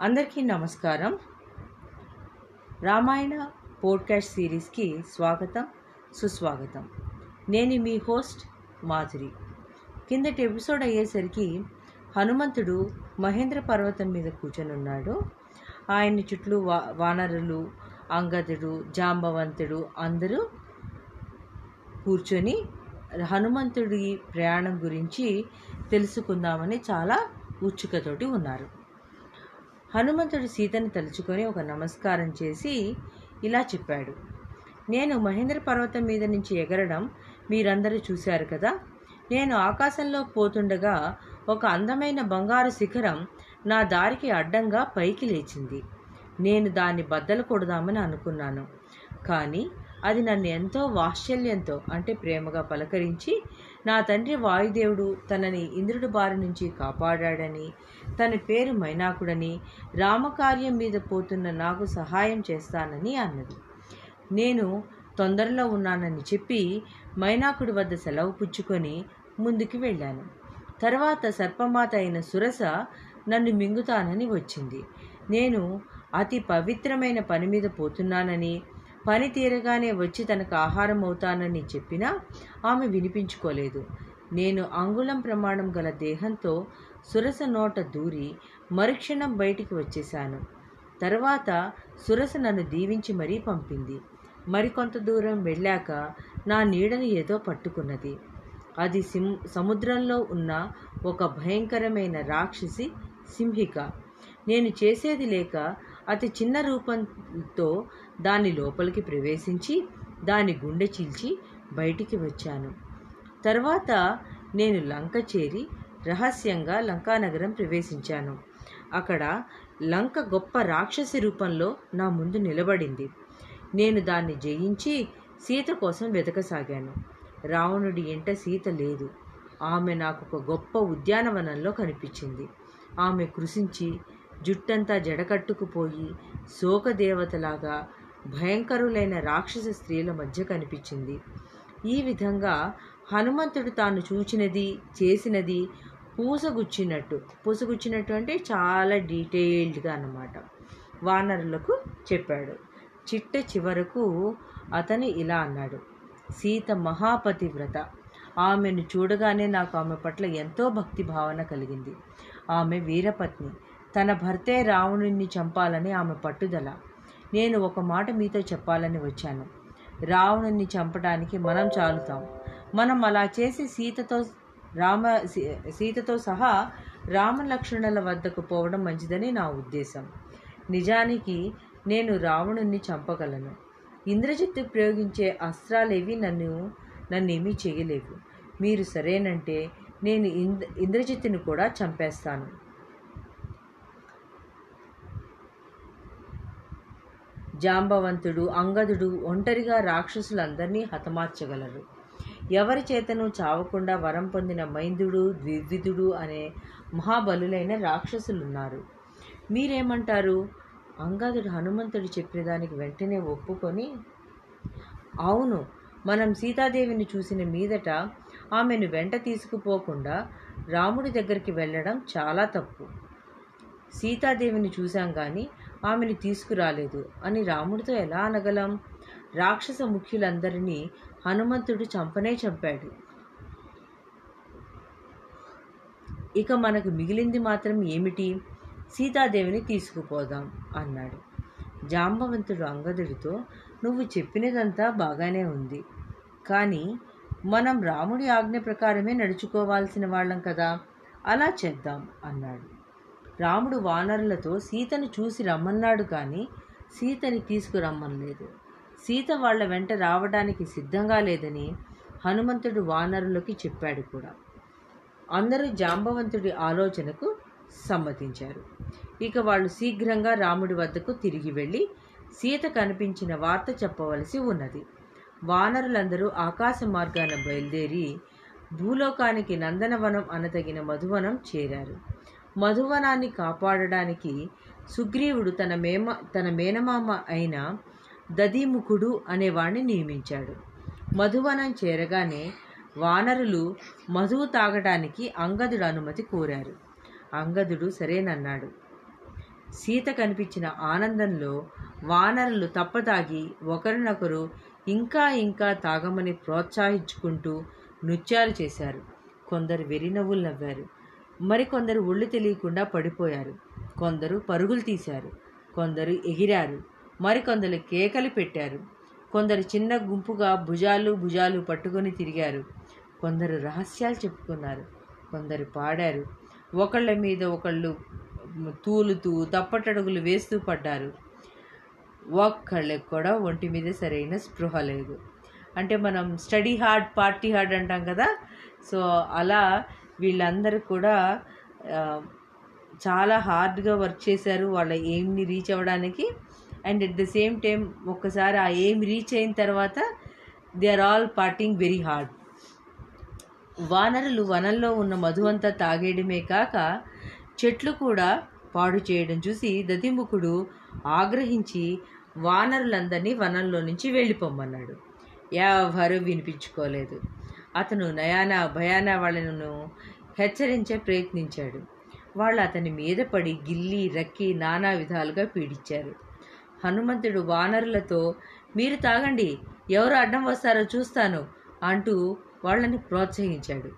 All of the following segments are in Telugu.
అందరికీ నమస్కారం. రామాయణ పోడ్కాస్ట్ సిరీస్కి స్వాగతం సుస్వాగతం. నేను మీ హోస్ట్ మాధురి. కిందటి ఎపిసోడ్ అయ్యేసరికి హనుమంతుడు మహేంద్ర పర్వతం మీద కూర్చొని ఉన్నాడు ఆయన చుట్టూ వా వానరులు అంగదుడు జాంబవంతుడు అందరూ కూర్చొని హనుమంతుడి ప్రయాణం గురించి తెలుసుకుందామని చాలా ఉత్సుకతోటి ఉన్నారు. హనుమంతుడు సీతని తలుచుకొని ఒక నమస్కారం చేసి ఇలా చెప్పాడు. నేను మహేంద్ర పర్వతం మీద నుంచి ఎగరడం మీరందరూ చూశారు కదా? నేను ఆకాశంలో పోతుండగా ఒక అందమైన బంగారు శిఖరం నా దారికి అడ్డంగా పైకి లేచింది. నేను దాన్ని బద్దలు కొడదామని అనుకున్నాను. కానీ అది నన్ను ఎంతో వాత్సల్యంతో అంటే ప్రేమగా పలకరించి నా తండ్రి వాయుదేవుడు తనని ఇంద్రుడి బారి నుంచి కాపాడాడని తన పేరు మైనాకుడని రామకార్యం మీద పోతున్న నాకు సహాయం చేస్తానని అన్నది. నేను తొందరలో ఉన్నానని చెప్పి మైనాకుడి వద్ద సెలవు పుచ్చుకొని ముందుకు వెళ్ళాను. తర్వాత సర్పమాత అయిన సురస నన్ను మింగుతానని వచ్చింది. నేను అతి పవిత్రమైన పని మీద పోతున్నానని పని తీరగానే వచ్చి తనకు ఆహారం అవుతానని చెప్పినా ఆమె వినిపించుకోలేదు. నేను అంగుళం ప్రమాణం గల దేహంతో సురస నోట దూరి మరుక్షణం బయటికి వచ్చేశాను. తర్వాత సురస నన్ను దీవించి మరీ పంపింది. మరికొంత దూరం వెళ్ళాక నా నీడను ఏదో పట్టుకున్నది. అది సిం సముద్రంలో ఉన్న ఒక భయంకరమైన రాక్షసి సింహిక. నేను చేసేది లేక అతి చిన్న రూపంతో దాని లోపలికి ప్రవేశించి దాని గుండె చీల్చి బయటికి వచ్చాను. తర్వాత నేను లంక చేరి రహస్యంగా లంకానగరం ప్రవేశించాను. అక్కడ లంక గొప్ప రాక్షసి రూపంలో నా ముందు నిలబడింది. నేను దాన్ని జయించి సీత కోసం వెతకసాగాను. రావణుడి ఇంట సీత లేదు. ఆమె నాకు ఒక గొప్ప ఉద్యానవనంలో కనిపించింది. ఆమె కృషించి జుట్టంతా జడకట్టుకుపోయి శోకదేవతలాగా భయంకరులైన రాక్షస స్త్రీల మధ్య కనిపించింది. ఈ విధంగా హనుమంతుడు తాను చూచినది చేసినది పూసగుచ్చినట్టు. పూసగుచ్చినట్టు అంటే చాలా డీటెయిల్డ్గా అన్నమాట. వానరులకు చెప్పాడు. చిట్ట చివరకు అతను ఇలా అన్నాడు. సీత మహాపతివ్రత. ఆమెను చూడగానే నాకు ఆమె పట్ల ఎంతో భక్తి భావన కలిగింది. ఆమె వీరపత్ని. తన భర్తే రావణుణ్ణి చంపాలని ఆమె పట్టుదల. నేను ఒక మాట మీతో చెప్పాలని వచ్చాను. రావణుని చంపడానికి మనం చాలుతాం. మనం అలా చేసి సీతతో రామ సీతతో సహా రామలక్ష్మణుల వద్దకు పోవడం మంచిదని నా ఉద్దేశం. నిజానికి నేను రావణుణ్ణి చంపగలను. ఇంద్రజిత్తు ప్రయోగించే అస్త్రాలేవి నన్ను నన్నేమీ చేయలేవు. మీరు సరేనంటే నేను ఇంద్ర ఇంద్రజిత్తుని కూడా చంపేస్తాను. జాంబవంతుడు అంగదుడు ఒంటరిగా రాక్షసులందరినీ హతమార్చగలరు. ఎవరి చేతను చావకుండా వరం పొందిన మైందుడు ద్వివిధుడు అనే మహాబలులైన రాక్షసులున్నారు. మీరేమంటారు? అంగదుడు హనుమంతుడు చెప్పిన దానికి వెంటనే ఒప్పుకొని అవును మనం సీతాదేవిని చూసిన మీదట ఆమెను వెంట తీసుకుపోకుండా రాముడి దగ్గరికి వెళ్ళడం చాలా తప్పు. సీతాదేవిని చూశాం కానీ ఆమెను తీసుకురాలేదు. అని రాముడితో ఎలా అనగలం? రాక్షస ముఖ్యులందరినీ హనుమంతుడు చంపనే చంపాడు. ఇక మనకు మిగిలింది మాత్రం ఏమిటి? సీతాదేవిని తీసుకుపోదాం అన్నాడు. జాంబవంతుడు అంగదుడితో నువ్వు చెప్పినదంతా బాగానే ఉంది. కానీ మనం రాముడి ఆజ్ఞ ప్రకారమే నడుచుకోవాల్సిన వాళ్ళం కదా. అలా చేద్దాం అన్నాడు. రాముడు వానరులతో సీతను చూసి రమ్మన్నాడు కానీ సీతని తీసుకురమ్మనలేదు. సీత వాళ్ళ వెంట రావడానికి సిద్ధంగా లేదని హనుమంతుడు వానరులకి చెప్పాడు కూడా. అందరూ జాంబవంతుడి ఆలోచనకు సమ్మతించారు. ఇక వాళ్ళు శీఘ్రంగా రాముడి వద్దకు తిరిగి వెళ్ళి సీత కనిపించిన వార్త చెప్పవలసి ఉన్నది. వానరులందరూ ఆకాశ మార్గాన బయలుదేరి భూలోకానికి నందనవనం అనతగిన మధువనం చేరారు. మధువనాన్ని కాపాడడానికి సుగ్రీవుడు తన మేమ తన మేనమామ అయిన దదీముఖుడు అనేవాణ్ణి నియమించాడు. మధువనం చేరగానే వానరులు మధువు తాగడానికి అంగదుడు అనుమతి కోరారు. అంగదుడు సరేనన్నాడు. సీత కనిపించిన ఆనందంలో వానరులు తప్పదాగి ఒకరినొకరు ఇంకా ఇంకా తాగమని ప్రోత్సహించుకుంటూ నృత్యాలు చేశారు. కొందరు వెరినవ్వులు నవ్వారు. మరికొందరు ఒళ్ళు తెలియకుండా పడిపోయారు. కొందరు పరుగులు తీశారు. కొందరు ఎగిరారు. మరికొందరు కేకలు పెట్టారు. కొందరు చిన్న గుంపుగా భుజాలు భుజాలు పట్టుకొని తిరిగారు. కొందరు రహస్యాలు చెప్పుకున్నారు. కొందరు పాడారు. ఒకళ్ళ మీద ఒకళ్ళు తూలుతూ తప్పటడుగులు వేస్తూ పడ్డారు. ఒక్కళ్ళకి కూడా ఒంటి మీద సరైన స్పృహ లేదు. అంటే మనం స్టడీ హార్డ్ పార్టీ హార్డ్ అంటాం కదా. సో అలా వీళ్ళందరూ కూడా చాలా హార్డ్గా వర్క్ చేశారు. వాళ్ళ ఎయిమ్ని రీచ్ అవ్వడానికి. And at the same time ఒక్కసారి ఆ ఎయిమ్ రీచ్ అయిన తర్వాత they are all parting very hard వానరులు వనంలో ఉన్న మధు అంతా తాగేయడమే కాక చెట్లు కూడా పాడు చేయడం చూసి దదిముఖుడు ఆగ్రహించి వానరులందరినీ వనంలో నుంచి వెళ్ళిపోమ్మన్నాడు. ఎవరు వినిపించుకోలేదు. అతను నయాన భయాన వాళ్ళను హెచ్చరించే ప్రయత్నించాడు. వాళ్ళు అతని మీద పడి గిల్లి రక్కి నానా విధాలుగా పీడించారు హనుమంతుడు వానరులతో మీరు తాగండి ఎవరు అడ్డం వస్తారో చూస్తాను అంటూ వాళ్ళని ప్రోత్సహించాడు.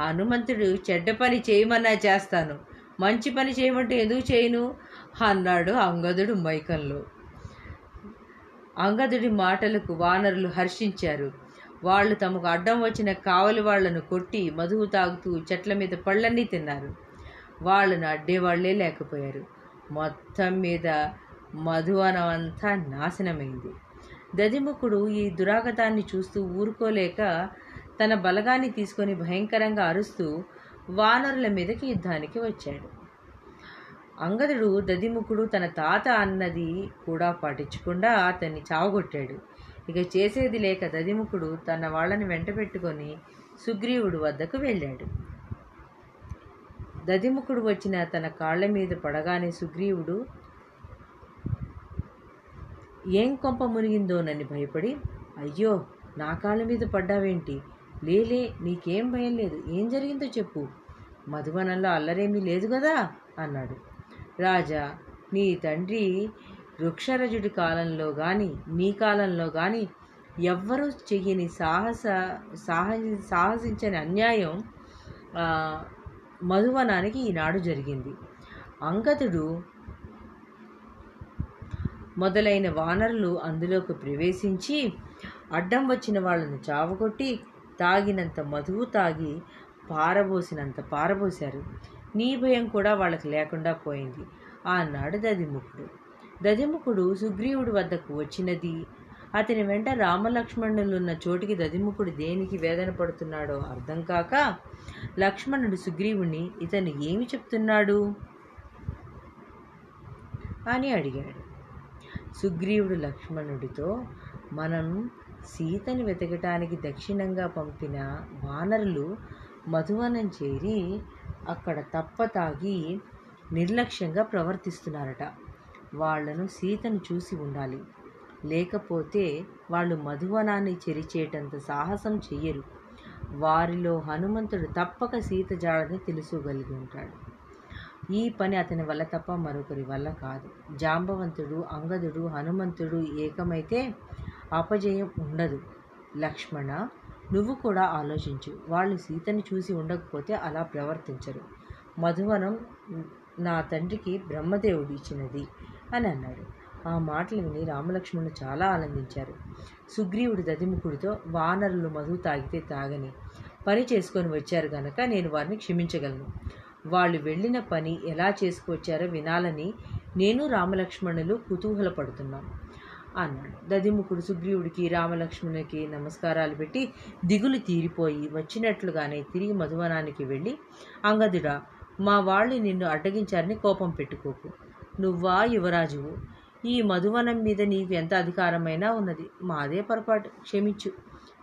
హనుమంతుడు చెడ్డ పని చేయమన్నా చేస్తాను. మంచి పని చేయమంటే ఎందుకు చేయను? అన్నాడు అంగదుడు మైకంలో. అంగదుడి మాటలకు వానరులు హర్షించారు. వాళ్ళు తమకు అడ్డం వచ్చిన కావలి వాళ్ళను కొట్టి మధువు తాగుతూ చెట్ల మీద పళ్ళన్నీ తిన్నారు. వాళ్ళను అడ్డేవాళ్ళే లేకపోయారు. మొత్తం మీద మధువనం అంతా నాశనమైంది. దదిముఖుడు ఈ దురాగతాన్ని చూస్తూ ఊరుకోలేక తన బలగాన్ని తీసుకొని భయంకరంగా అరుస్తూ వానరుల మీదకి యుద్ధానికి వచ్చాడు. అంగదుడు దదిముఖుడు తన తాత అన్నది కూడా పాటించకుండా అతన్ని చావగొట్టాడు. ఇక చేసేది లేక దదిముఖుడు తన వాళ్ళని వెంట పెట్టుకొని సుగ్రీవుడు వద్దకు వెళ్ళాడు. దదిముఖుడు వచ్చిన తన కాళ్ళ మీద పడగానే సుగ్రీవుడు ఏం కొంప మునిగిందోనని భయపడి? అయ్యో నా కాళ్ళ మీద పడ్డావేంటి? లేలే నీకేం భయం లేదు. ఏం జరిగిందో చెప్పు. మధువనంలో అల్లరేమీ లేదు కదా అన్నాడు. రాజా నీ తండ్రి వృక్షరజుడి కాలంలో కానీ మీ కాలంలో కానీ ఎవ్వరూ చెయ్యని సాహస సాహసి సాహసించని అన్యాయం మధువనానికి ఈనాడు జరిగింది. అంగతుడు మొదలైన వానరులు అందులోకి ప్రవేశించి అడ్డం వచ్చిన వాళ్ళను చావగొట్టి తాగినంత మధువు తాగి పారబోసినంత పారబోశారు. నీ భయం కూడా వాళ్ళకి లేకుండా పోయింది. అన్నాడు దదిముఖుడు దదిముఖుడు సుగ్రీవుడి వద్దకు వచ్చినది. అతని వెంట రామలక్ష్మణులున్న చోటికి దదిముఖుడు దేనికి వేదన పడుతున్నాడో అర్థం కాక లక్ష్మణుడు సుగ్రీవుణ్ణి ఇతను ఏమి చెప్తున్నాడు అని అడిగాడు. సుగ్రీవుడు లక్ష్మణుడితో మనం సీతని వెతకటానికి దక్షిణంగా పంపిన వానరులు మధువనం చేరి అక్కడ తప్ప తాగి నిర్లక్ష్యంగా ప్రవర్తిస్తున్నారట. వాళ్ళను సీతను చూసి ఉండాలి. లేకపోతే వాళ్ళు మధువనాన్ని చెరిచేటంత సాహసం చెయ్యరు. వారిలో హనుమంతుడు తప్పక సీత జాడని తెలుసుకోగలిగి ఉంటాడు. ఈ పని అతని వల్ల తప్ప మరొకరి వల్ల కాదు. జాంబవంతుడు అంగదుడు హనుమంతుడు ఏకమైతే అపజయం ఉండదు. లక్ష్మణ నువ్వు కూడా ఆలోచించు. వాళ్ళు సీతని చూసి ఉండకపోతే అలా ప్రవర్తించరు. మధువనం నా తండ్రికి బ్రహ్మదేవుడు ఇచ్చినది. అని అన్నాడు. ఆ మాటలు విని రామలక్ష్మణులు చాలా ఆనందించారు. సుగ్రీవుడు దదిముఖుడితో వానరులు మధు తాగితే తాగని పని చేసుకొని వచ్చారు గనక నేను వారిని క్షమించగలను. వాళ్ళు వెళ్ళిన పని ఎలా చేసుకొచ్చారో వినాలని నేను రామలక్ష్మణులు కుతూహలపడుతున్నాం అన్నాడు. దదిముఖుడు సుగ్రీవుడికి రామలక్ష్మణునికి నమస్కారాలు పెట్టి దిగులు తీరిపోయి వచ్చినట్లుగానే తిరిగి మధువనానికి వెళ్ళి అంగదుడా మా వాళ్ళు నిన్ను అడ్డగించారని కోపం పెట్టుకోకు. నువ్వా యువరాజువు ఈ మధువనం మీద నీకు ఎంత అధికారమైనా ఉన్నది. మాదే పొరపాటు. క్షమించు.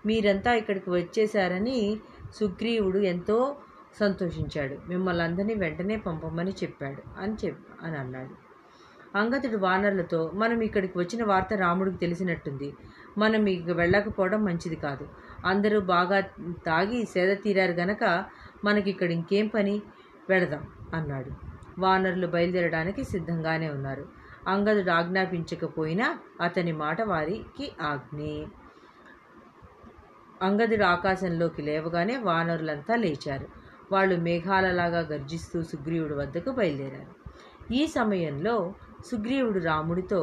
మీరంతా ఇక్కడికి వచ్చేశారని సుగ్రీవుడు ఎంతో సంతోషించాడు. మిమ్మల్ని అందరినీ వెంటనే పంపమని చెప్పాడు అని చెప్ అని అన్నాడు. అంగతుడు వానరులతో మనం ఇక్కడికి వచ్చిన వార్త రాముడికి తెలిసినట్టుంది. మనం ఇక వెళ్ళకపోవడం మంచిది కాదు. అందరూ బాగా తాగి సేద తీరారు గనక మనకి ఇక్కడ ఇంకేం పని? వెడదాం అన్నాడు. వానరులు బయలుదేరడానికి సిద్ధంగానే ఉన్నారు. అంగదుడు ఆజ్ఞాపించకపోయినా అతని మాట వారికి ఆజ్ఞే. అంగదుడు ఆకాశంలోకి లేవగానే వానరులంతా లేచారు. వాళ్ళు మేఘాలలాగా గర్జిస్తూ సుగ్రీవుడి వద్దకు బయలుదేరారు. ఈ సమయంలో సుగ్రీవుడు రాముడితో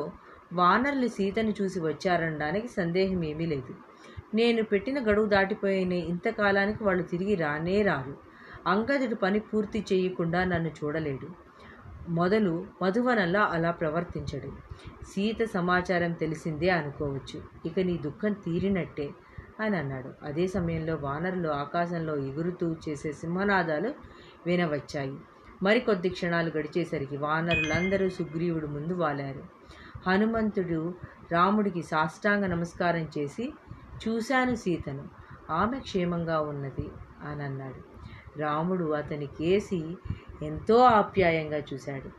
వానరులు సీతను చూసి వచ్చారనడానికి సందేహం ఏమీ లేదు. నేను పెట్టిన గడువు దాటిపోయిన ఇంతకాలానికి వాళ్ళు తిరిగి రానే రారు. అంగదుడు పని పూర్తి చేయకుండా నన్ను చూడలేడు. మొదలు మధువనంలా అలా ప్రవర్తించడు. సీత సమాచారం తెలిసిందే అనుకోవచ్చు. ఇక నీ దుఃఖం తీరినట్టే అని అన్నాడు. అదే సమయంలో వానరులు ఆకాశంలో ఎగురుతూ చేసే సింహనాదాలు వినవచ్చాయి. మరికొద్ది క్షణాలు గడిచేసరికి వానరులందరూ సుగ్రీవుడు ముందు వాలారు. హనుమంతుడు రాముడికి సాష్టాంగ నమస్కారం చేసి చూశాను సీతను ఆమె క్షేమంగా ఉన్నది అని అన్నాడు. రాముడు అతని కేసి ఎంతో ఆప్యాయంగా చూశాడు.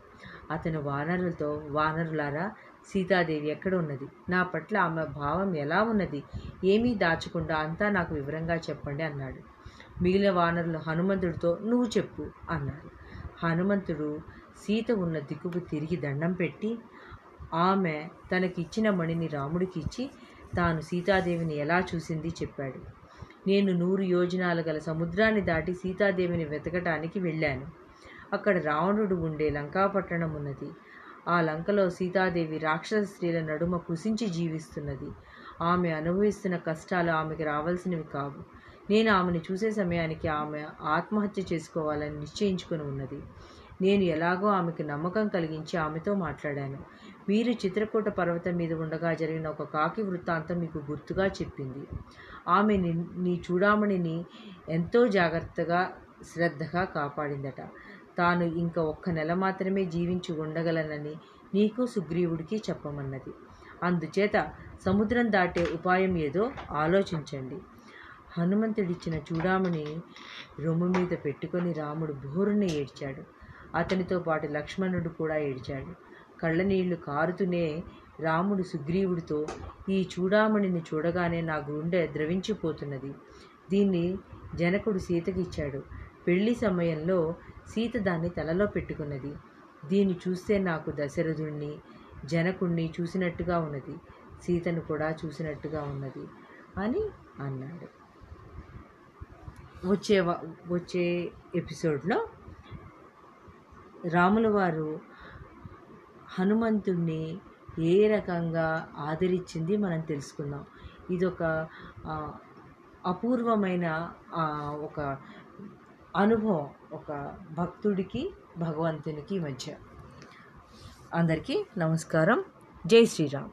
అతను వానరులతో వానరులారా సీతాదేవి ఎక్కడ ఉన్నది? నా పట్ల ఆమె భావం ఎలా ఉన్నది? ఏమీ దాచకుండా అంతా నాకు వివరంగా చెప్పండి అన్నాడు. మిగిలిన వానరులు హనుమంతుడితో నువ్వు చెప్పు అన్నారు. హనుమంతుడు సీత ఉన్న దిక్కుకు తిరిగి దండం పెట్టి ఆమె తనకిచ్చిన మణిని రాముడికి ఇచ్చి తాను సీతాదేవిని ఎలా చూసింది చెప్పాడు. నేను నూరు యోజనాలు గల సముద్రాన్ని దాటి సీతాదేవిని వెతకటానికి వెళ్ళాను. అక్కడ రావణుడు ఉండే లంకాపట్టణం ఉన్నది. ఆ లంకలో సీతాదేవి రాక్షస స్త్రీల నడుమ కృషించి జీవిస్తున్నది. ఆమె అనుభవిస్తున్న కష్టాలు ఆమెకి రావాల్సినవి కావు. నేను ఆమెను చూసే సమయానికి ఆమె ఆత్మహత్య చేసుకోవాలని నిశ్చయించుకుని ఉన్నది. నేను ఎలాగో ఆమెకు నమ్మకం కలిగించి ఆమెతో మాట్లాడాను. మీరు చిత్రకూట పర్వతం మీద ఉండగా జరిగిన ఒక కాకి వృత్తాంతం మీకు గుర్తుగా చెప్పింది. ఆమె ని నీ చూడామణిని ఎంతో జాగ్రత్తగా శ్రద్ధగా కాపాడిందట. తాను ఇంకా ఒక్క నెల మాత్రమే జీవించి ఉండగలనని నీకు సుగ్రీవుడికి చెప్పమన్నది. అందుచేత సముద్రం దాటే ఉపాయం ఏదో ఆలోచించండి. హనుమంతుడిచ్చిన చూడామణి రొమ్ము మీద పెట్టుకొని రాముడు భోరుని ఏడ్చాడు. అతనితో పాటు లక్ష్మణుడు కూడా ఏడ్చాడు. కళ్ళనీళ్ళు కారుతూనే రాముడు సుగ్రీవుడితో ఈ చూడామణిని చూడగానే నా గుండె ద్రవించిపోతున్నది. దీన్ని జనకుడు సీతకిచ్చాడు. పెళ్ళి సమయంలో సీత దాన్ని తలలో పెట్టుకున్నది. దీన్ని చూస్తే నాకు దశరథుణ్ణి జనకుణ్ణి చూసినట్టుగా ఉన్నది. సీతను కూడా చూసినట్టుగా ఉన్నది అని అన్నాడు. వచ్చే వచ్చే ఎపిసోడ్లో రాముల వారు హనుమంతుణ్ణి ఏ రకంగా ఆదరించింది మనం తెలుసుకుందాం. ఇదొక అపూర్వమైన ఒక అనుభవం ఒక భక్తుడికి భగవంతునికి మధ్య. అందరికీ నమస్కారం. జై శ్రీరామ్.